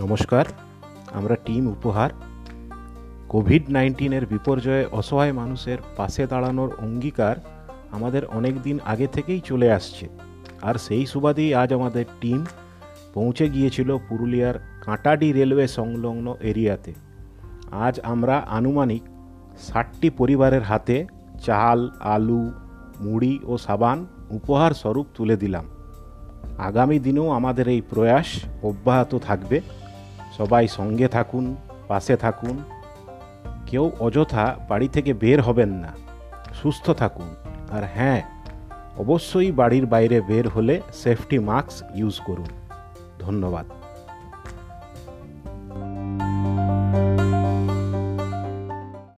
নমস্কার, আমরা টিম উপহার। কোভিড নাইন্টিনের বিপর্যয়ে অসহায় মানুষের পাশে দাঁড়ানোর অঙ্গীকার আমাদের অনেক দিন আগে থেকেই চলে আসছে। আর সেই সুবাদেই আজ আমাদের টিম পৌঁছে গিয়েছিল পুরুলিয়ার কাঁটাডি রেলওয়ে সংলগ্ন এরিয়াতে। আজ আমরা আনুমানিক ষাটটি পরিবারের হাতে চাল, আলু, মুড়ি ও সাবান উপহার স্বরূপ তুলে দিলাম। আগামী দিনেও আমাদের এই প্রয়াস অব্যাহত থাকবে। সবাই সঙ্গে থাকুন, পাশে থাকুন। কেউ অযথা বাড়ি থেকে বের হবেন না। সুস্থ থাকুন। আর হ্যাঁ অবশ্যই বাড়ির বাইরে বের হলে সেফটি মাস্ক ইউজ করুন। ধন্যবাদ।